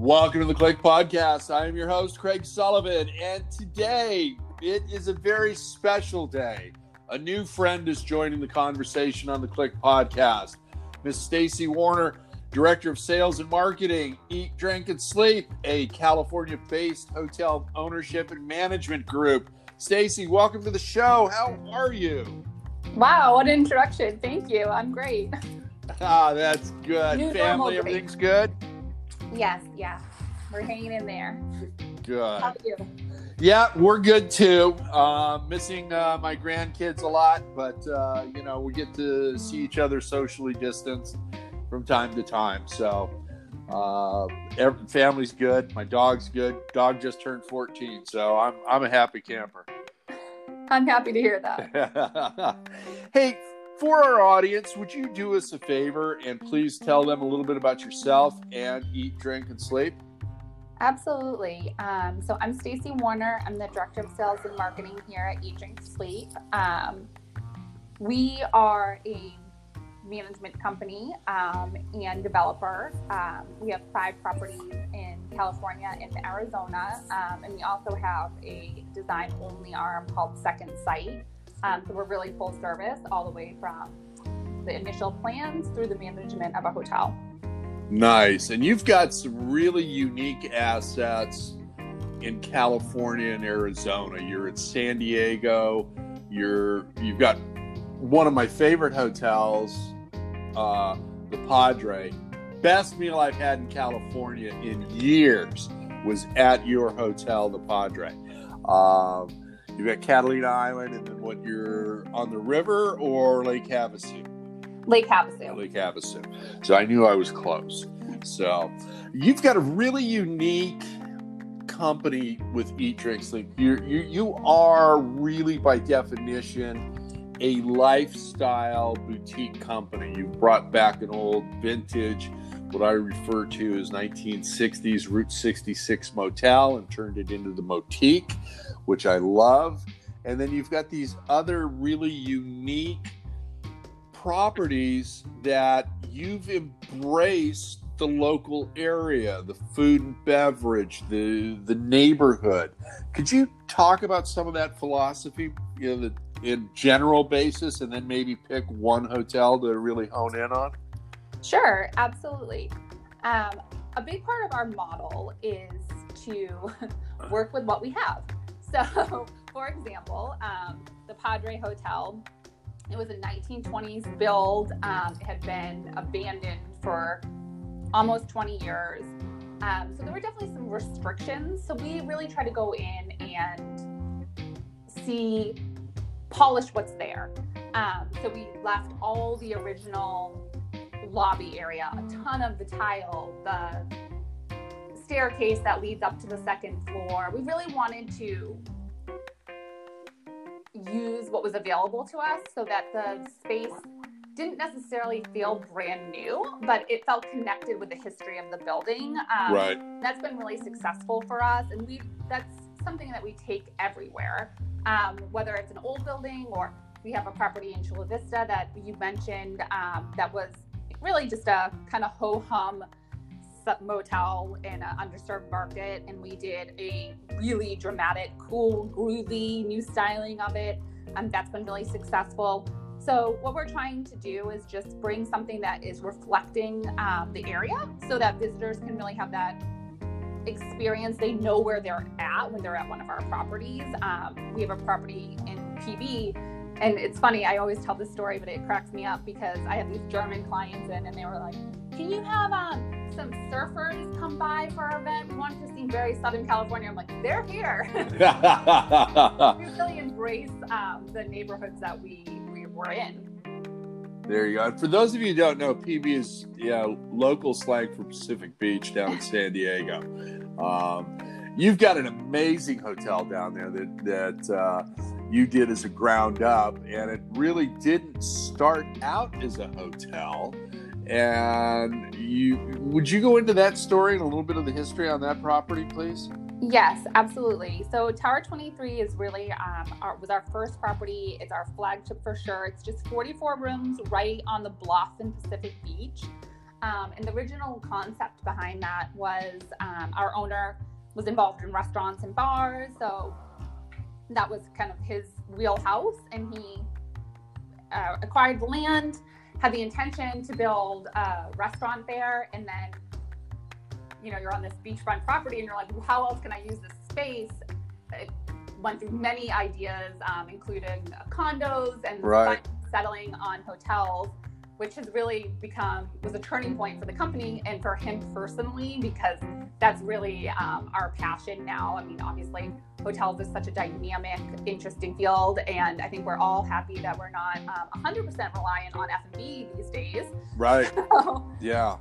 Welcome to the CLIC Podcast. I am your host, Craig Sullivan, and today it is a very special day. A new friend is joining the conversation on the CLIC Podcast. Miss Stacy Warner, Director of Sales and Marketing, Eat, Drink, and Sleep, a California-based hotel ownership and management group. Stacy, welcome to the show. How are you? Wow, what an introduction. Thank you. I'm great. Ah, that's good. New Family, everything's good? Yes, yeah. We're hanging in there. Good. How about you? Yeah, we're good too. Uh, missing uh, my grandkids a lot, but uh, you know we get to see each other socially distanced from time to time. So, uh, every, family's good. My dog's good. Dog just turned 14, so I'm I'm a happy camper. I'm happy to hear that. hey, for our audience, would you do us a favor and please tell them a little bit about yourself and eat, drink, and sleep? Absolutely. Um, so I'm Stacy Warner. I'm the Director of Sales and Marketing here at Eat Drink Sleep. Um, we are a management company um, and developer. Um, we have five properties in California and Arizona, um, and we also have a design only arm called Second Sight. Um, so we're really full service all the way from the initial plans through the management of a hotel. Nice. And you've got some really unique assets in California and Arizona. You're at San Diego. You're you've got one of my favorite hotels, uh, the Padre. Best meal I've had in California in years was at your hotel, the Padre. Um, you've got Catalina Island, and then what? You're on the river or Lake Havasu? Lake Havasu. Lake Havasu. So I knew I was close. So you've got a really unique company with Eat Drink Sleep. You you you are really by definition a lifestyle boutique company. You've brought back an old vintage, what I refer to as 1960s Route 66 motel and turned it into the Motique, which I love. And then you've got these other really unique properties that you've embraced the local area, the food and beverage, the the neighborhood. Could you talk about some of that philosophy, you know, the in general basis, and then maybe pick one hotel to really hone in on? Sure, absolutely. Um, a big part of our model is to work with what we have. So, for example, um, the Padre Hotel, it was a 1920s build. Um, it had been abandoned for almost 20 years. Um, so there were definitely some restrictions. So we really try to go in and see, polish what's there. Um, so we left all the original lobby area, a ton of the tile, the staircase that leads up to the second floor. We really wanted to use what was available to us so that the space didn't necessarily feel brand new, but it felt connected with the history of the building. Um, right. That's been really successful for us, and we that's something that we take everywhere. Um, whether it's an old building or we have a property in Chula Vista that you mentioned um, that was really just a kind of ho hum motel in an underserved market, and we did a really dramatic, cool, groovy new styling of it. Um, that's been really successful. So, what we're trying to do is just bring something that is reflecting um, the area so that visitors can really have that experience. They know where they're at when they're at one of our properties. Um, we have a property in PB, and it's funny, I always tell this story, but it cracks me up because I have these German clients in, and they were like, Can you have um, some surfers come by for our event? We want to see very Southern California. I'm like, They're here. we really embrace um, the neighborhoods that we we're in. There you go. And for those of you who don't know, PB is yeah local slang for Pacific Beach down in San Diego. Um, you've got an amazing hotel down there that that uh, you did as a ground up, and it really didn't start out as a hotel. And you would you go into that story and a little bit of the history on that property, please? Yes, absolutely. So Tower 23 is really um, our, was our first property. It's our flagship for sure. It's just 44 rooms right on the in Pacific Beach. Um, and the original concept behind that was um, our owner was involved in restaurants and bars, so that was kind of his wheelhouse, and he uh, acquired the land, had the intention to build a restaurant there, and then you know you're on this beachfront property, and you're like, well, how else can I use this space? It went through many ideas, um, including condos and right. settling on hotels which has really become was a turning point for the company and for him personally because that's really um, our passion now. I mean, obviously, hotels is such a dynamic, interesting field, and I think we're all happy that we're not um, 100% reliant on F and B these days. Right. yeah.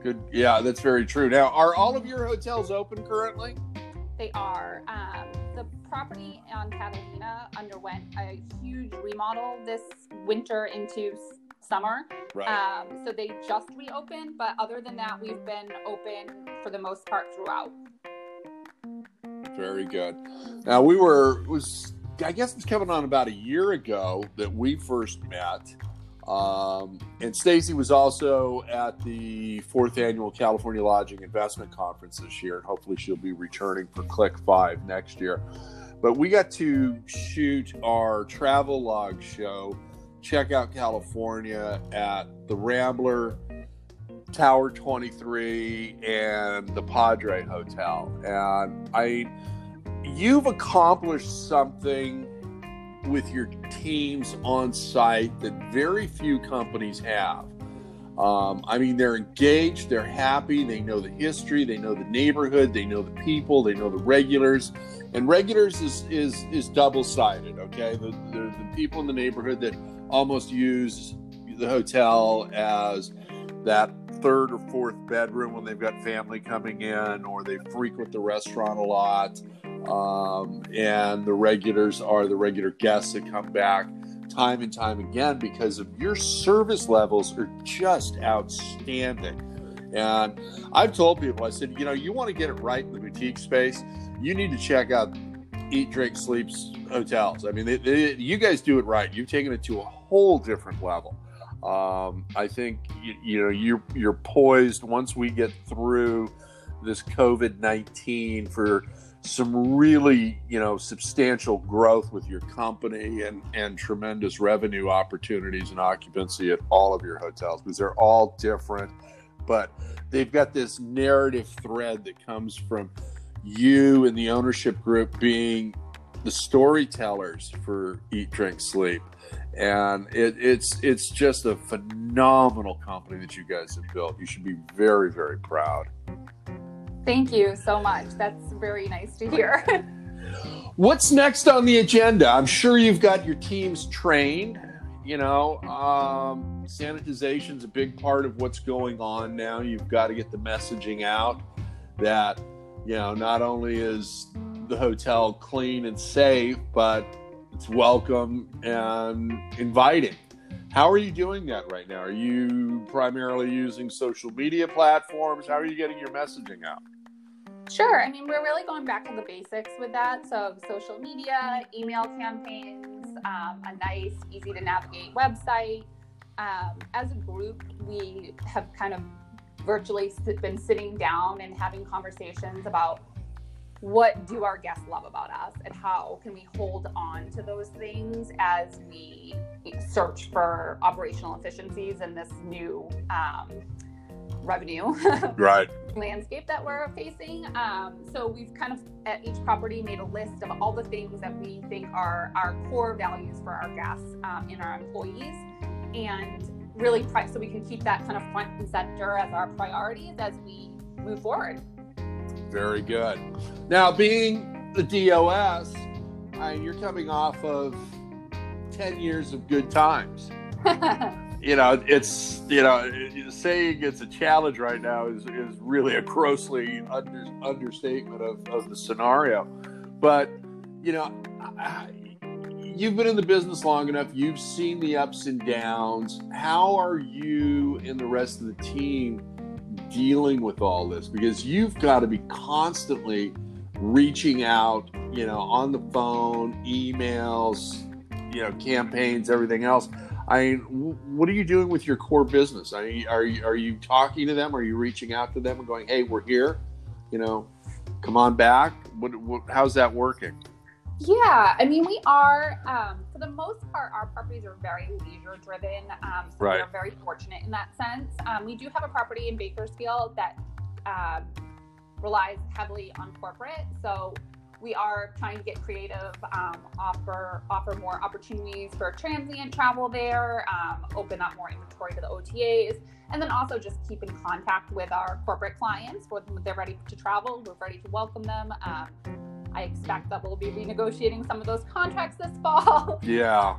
Good. Yeah, that's very true. Now, are all of your hotels open currently? They are. Um, the property on Catalina underwent a huge remodel this winter into summer. Right. Um, so they just reopened, but other than that, we've been open for the most part throughout. Very good. Now we were was I guess it's coming on about a year ago that we first met. Um, and Stacy was also at the fourth annual California Lodging Investment Conference this year, and hopefully she'll be returning for CLIC Five next year. But we got to shoot our travel log show check out California at the Rambler, Tower 23, and the Padre Hotel. And I, you've accomplished something with your teams on site that very few companies have. Um, I mean, they're engaged, they're happy, they know the history, they know the neighborhood, they know the people, they know the regulars, and regulars is is is double sided. Okay, the, the the people in the neighborhood that almost use the hotel as that third or fourth bedroom when they've got family coming in or they frequent the restaurant a lot. Um, and the regulars are the regular guests that come back time and time again because of your service levels are just outstanding. And I've told people, I said, you know, you want to get it right in the boutique space, you need to check out Eat, Drink, Sleeps hotels. I mean, they, they, you guys do it right. You've taken it to a whole different level. Um, I think you, you, know you're you're poised once we get through this COVID nineteen for some really you know substantial growth with your company and and tremendous revenue opportunities and occupancy at all of your hotels because they're all different, but they've got this narrative thread that comes from you and the ownership group being the storytellers for Eat, Drink, Sleep, and it, it's it's just a phenomenal company that you guys have built. You should be very very proud. Thank you so much. That's very nice to hear. What's next on the agenda? I'm sure you've got your teams trained. You know, um, sanitization is a big part of what's going on now. You've got to get the messaging out that you know, not only is the hotel clean and safe, but it's welcome and inviting. How are you doing that right now? Are you primarily using social media platforms? How are you getting your messaging out? Sure. I mean, we're really going back to the basics with that. So, social media, email campaigns, um, a nice, easy to navigate website. Um, as a group, we have kind of virtually been sitting down and having conversations about what do our guests love about us and how can we hold on to those things as we search for operational efficiencies in this new um, revenue right landscape that we're facing um, so we've kind of at each property made a list of all the things that we think are our core values for our guests um, and our employees and really pri- so we can keep that kind of front and center as our priorities as we move forward. Very good. Now, being the DOS, I mean, you're coming off of 10 years of good times. you know, it's, you know, saying it's a challenge right now is, is really a grossly under, understatement of, of the scenario. But, you know, I, you've been in the business long enough. You've seen the ups and downs. How are you and the rest of the team dealing with all this? Because you've got to be constantly reaching out, you know, on the phone, emails, you know, campaigns, everything else. I mean, what are you doing with your core business? I mean, are you, are you talking to them? Are you reaching out to them and going, "Hey, we're here," you know, come on back? What, what how's that working? Yeah, I mean, we are um, for the most part, our properties are very leisure driven. Um, so Right. we are very fortunate in that sense. Um, we do have a property in Bakersfield that um, relies heavily on corporate, so we are trying to get creative, um, offer offer more opportunities for transient travel there, um, open up more inventory to the OTAs, and then also just keep in contact with our corporate clients when they're ready to travel. We're ready to welcome them. Um, I expect that we'll be renegotiating some of those contracts this fall. Yeah,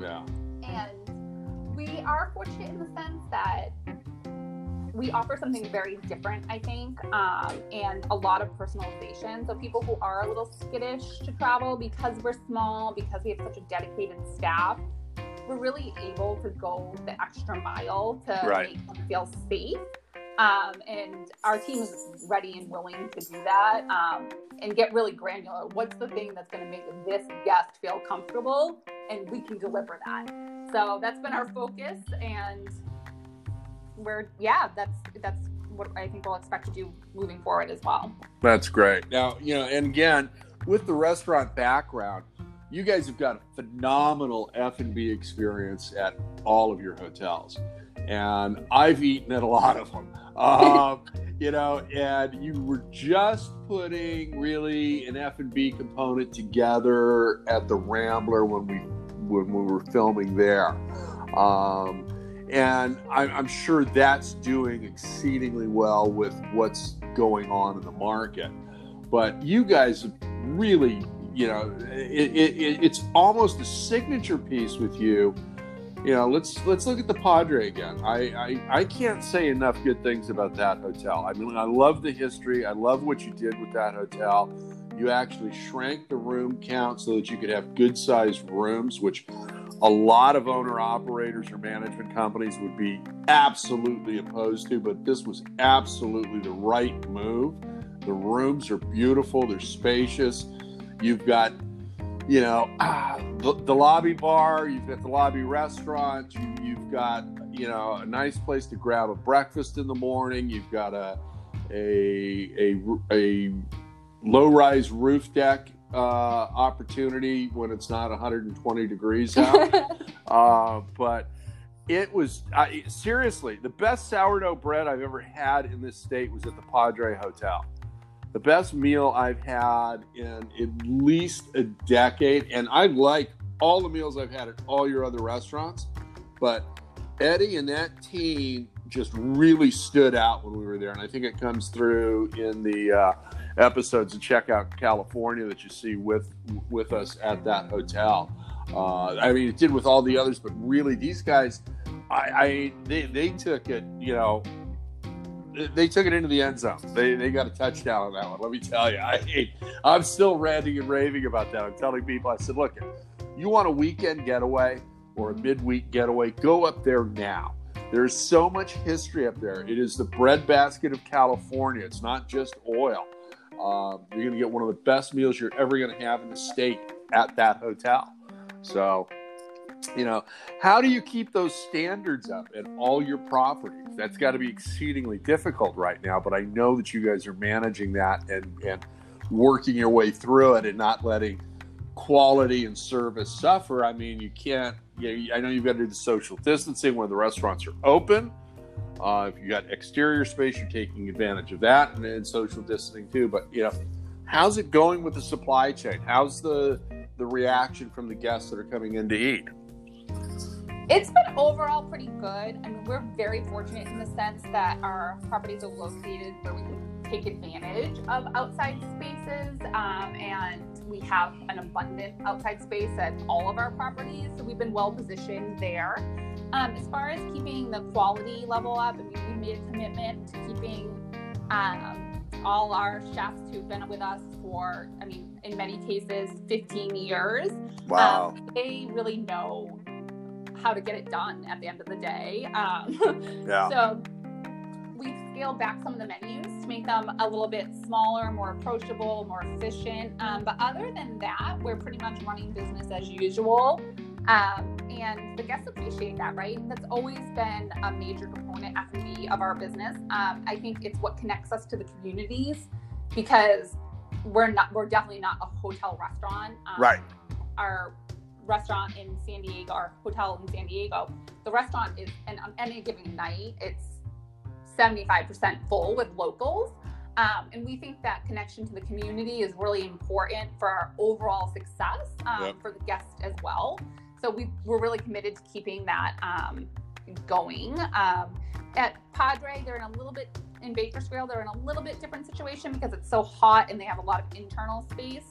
yeah, And we are fortunate in the sense that we offer something very different, I think, um, and a lot of personalization. So people who are a little skittish to travel because we're small, because we have such a dedicated staff, we're really able to go the extra mile to Right. make them feel safe. Um, and our team is ready and willing to do that um, and get really granular. What's the thing that's going to make this guest feel comfortable? And we can deliver that. So that's been our focus, and we're yeah, that's that's what I think we'll expect to do moving forward as well. that's great. Now, you know, and again, with the restaurant background, you guys have got a phenomenal F and B experience at all of your hotels, and I've eaten at a lot of them. Um, you know, and you were just putting really an F and B component together at the Rambler when we when we were filming there. Um, and I'm, I'm sure that's doing exceedingly well with what's going on in the market. But you guys really, you know, it, it- it's almost a signature piece with you. You know, let's let's look at the Padre again. I, I I can't say enough good things about that hotel. I mean, I love the history. I love what you did with that hotel. You actually shrank the room count so that you could have good sized rooms, which a lot of owner operators or management companies would be absolutely opposed to, but this was absolutely the right move. The rooms are beautiful, they're spacious. You've got, you know, the, the lobby bar, you've got the lobby restaurant, you, you've got, you know, a nice place to grab a breakfast in the morning, you've got a, a, a, a low rise roof deck uh, opportunity when it's not 120 degrees out. Uh, but it was I, seriously the best sourdough bread I've ever had in this state was at the Padre Hotel. The best meal I've had in at least a decade, and I like all the meals I've had at all your other restaurants. But Eddie and that team just really stood out when we were there, and I think it comes through in the uh, episodes of Check Out California that you see with with us at that hotel. Uh, I mean, it did with all the others, but really, these guys, I, I they, they took it, you know, they took it into the end zone. They, they got a touchdown on that one. Let me tell you, I I'm still ranting and raving about that. I'm telling people, I said, look, you want a weekend getaway or a midweek getaway, go up there now. There's so much history up there. It is the breadbasket of California. It's not just oil. Um, you're going to get one of the best meals you're ever going to have in the state at that hotel. So, you know, how do you keep those standards up at all your properties? That's got to be exceedingly difficult right now, but I know that you guys are managing that and, and working your way through it and not letting quality and service suffer. I mean, you can't, you know, I know you've got to do the social distancing when the restaurants are open. Uh, if you got exterior space, you're taking advantage of that and then social distancing too. But, you know, how's it going with the supply chain? How's the, the reaction from the guests that are coming in to eat? It's been overall pretty good. I mean, we're very fortunate in the sense that our properties are located where we can take advantage of outside spaces, um, and we have an abundant outside space at all of our properties. So we've been well positioned there. Um, as far as keeping the quality level up, I mean, we made a commitment to keeping um, all our chefs who've been with us for, I mean, in many cases, 15 years. Um, they really know how to get it done at the end of the day. Um, yeah. so we've scaled back some of the menus to make them a little bit smaller, more approachable, more efficient. Um, but other than that, we're pretty much running business as usual. Um, and the guests appreciate that, right? That's always been a major component F&B of our business. Um, I think it's what connects us to the communities because we're not, we're definitely not a hotel restaurant. Um, right. Our restaurant in San Diego, our hotel in San Diego, the restaurant is, and on any given night, it's 75% full with locals. Um, and we think that connection to the community is really important for our overall success um, yep. for the guest as well. So we, we're really committed to keeping that um, going. Um, at Padre, they're in a little bit, in Bakersfield, they're in a little bit different situation because it's so hot and they have a lot of internal space.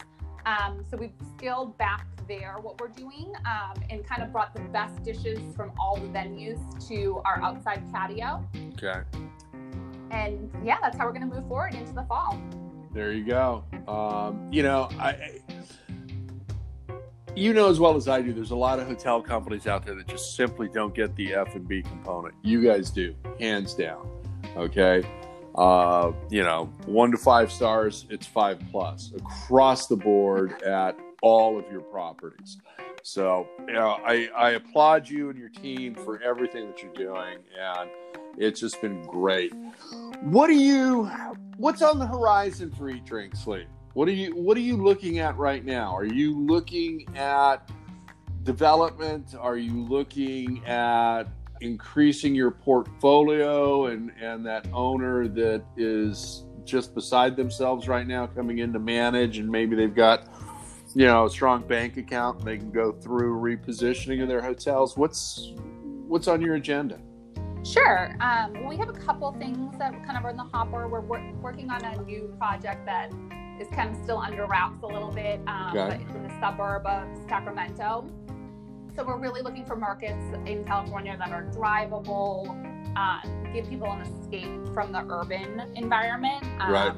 Um, so we've scaled back there what we're doing um, and kind of brought the best dishes from all the venues to our outside patio. Okay. And yeah, that's how we're going to move forward into the fall. There you go. Um, you know, I, you know as well as I do, there's a lot of hotel companies out there that just simply don't get the F and B component. You guys do, hands down. Okay. Uh, you know, one to five stars, it's five plus across the board at all of your properties. So, you know, I, I applaud you and your team for everything that you're doing, and it's just been great. What do you? What's on the horizon for Eat, Drink, Sleep? What are you What are you looking at right now? Are you looking at development? Are you looking at increasing your portfolio and and that owner that is just beside themselves right now coming in to manage and maybe they've got you know a strong bank account and they can go through repositioning of their hotels what's what's on your agenda sure um, we have a couple things that kind of are in the hopper we're wor- working on a new project that is kind of still under wraps a little bit um, okay. but in the suburb of sacramento so we're really looking for markets in California that are drivable, um, give people an escape from the urban environment. Um, right.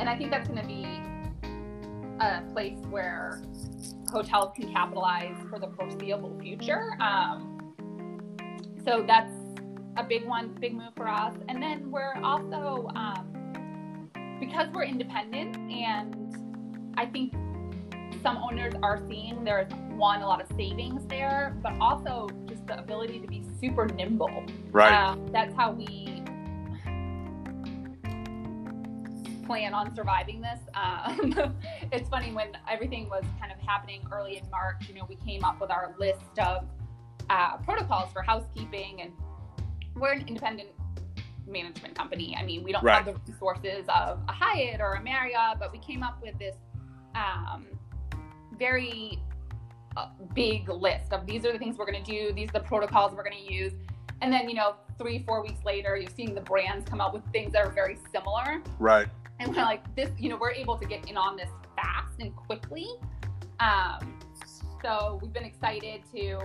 And I think that's going to be a place where hotels can capitalize for the foreseeable future. Um, so that's a big one, big move for us. And then we're also, um, because we're independent, and I think some owners are seeing there's one a lot of savings there, but also just the ability to be super nimble. Right. Uh, that's how we plan on surviving this. Um, it's funny when everything was kind of happening early in March. You know, we came up with our list of uh, protocols for housekeeping, and we're an independent management company. I mean, we don't right. have the resources of a Hyatt or a Marriott, but we came up with this um, very uh, big list of these are the things we're going to do, these are the protocols we're going to use. And then, you know, three, four weeks later, you're seeing the brands come out with things that are very similar. Right. And we're like, this, you know, we're able to get in on this fast and quickly. Um, so we've been excited to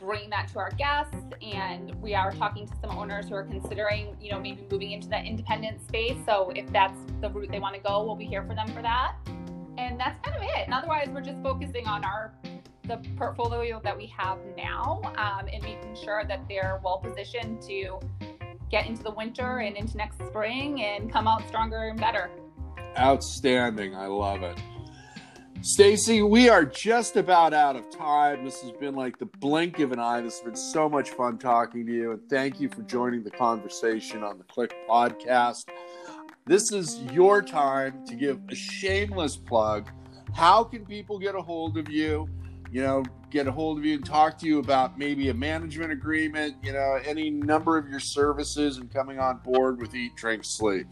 bring that to our guests and we are talking to some owners who are considering you know maybe moving into that independent space so if that's the route they want to go we'll be here for them for that and that's kind of it. And otherwise, we're just focusing on our the portfolio that we have now um, and making sure that they're well positioned to get into the winter and into next spring and come out stronger and better. Outstanding. I love it. Stacy, we are just about out of time. This has been like the blink of an eye. This has been so much fun talking to you. And thank you for joining the conversation on the CLIC podcast. This is your time to give a shameless plug. How can people get a hold of you? You know, get a hold of you and talk to you about maybe a management agreement, you know, any number of your services and coming on board with Eat, Drink, Sleep.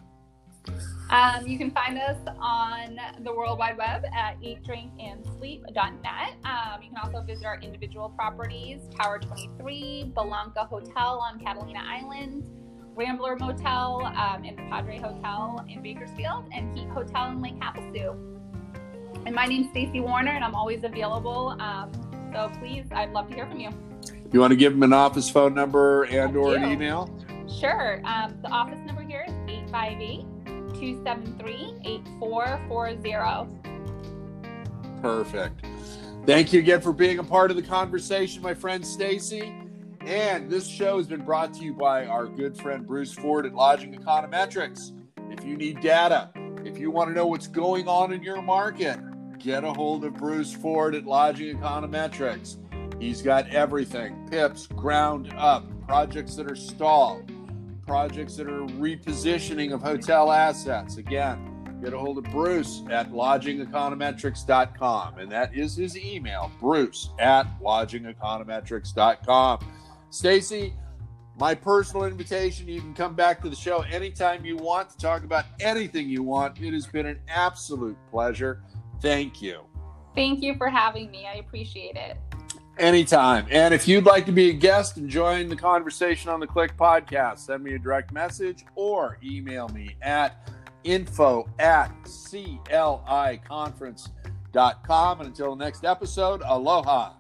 Um, you can find us on the World Wide Web at eatdrinkandsleep.net. Um, you can also visit our individual properties Tower 23, Bellanca Hotel on Catalina Island, Rambler Motel um, and the Padre Hotel in Bakersfield and Heat Hotel in Lake Havasu. And my name's Stacy Warner, and I'm always available. Um, so please, I'd love to hear from you. You want to give them an office phone number and or an email? Sure. Um, the office number here is 858-273-8440. Perfect. Thank you again for being a part of the conversation, my friend Stacy. And this show has been brought to you by our good friend Bruce Ford at Lodging Econometrics. If you need data, if you want to know what's going on in your market, get a hold of Bruce Ford at Lodging Econometrics. He's got everything PIPs, ground up, projects that are stalled, projects that are repositioning of hotel assets. Again, get a hold of Bruce at lodgingeconometrics.com. And that is his email, bruce at lodgingeconometrics.com. Stacy, my personal invitation, you can come back to the show anytime you want to talk about anything you want. It has been an absolute pleasure. Thank you. Thank you for having me. I appreciate it. Anytime. And if you'd like to be a guest and join the conversation on the CLIC podcast, send me a direct message or email me at info at cliconference.com. And until the next episode, aloha.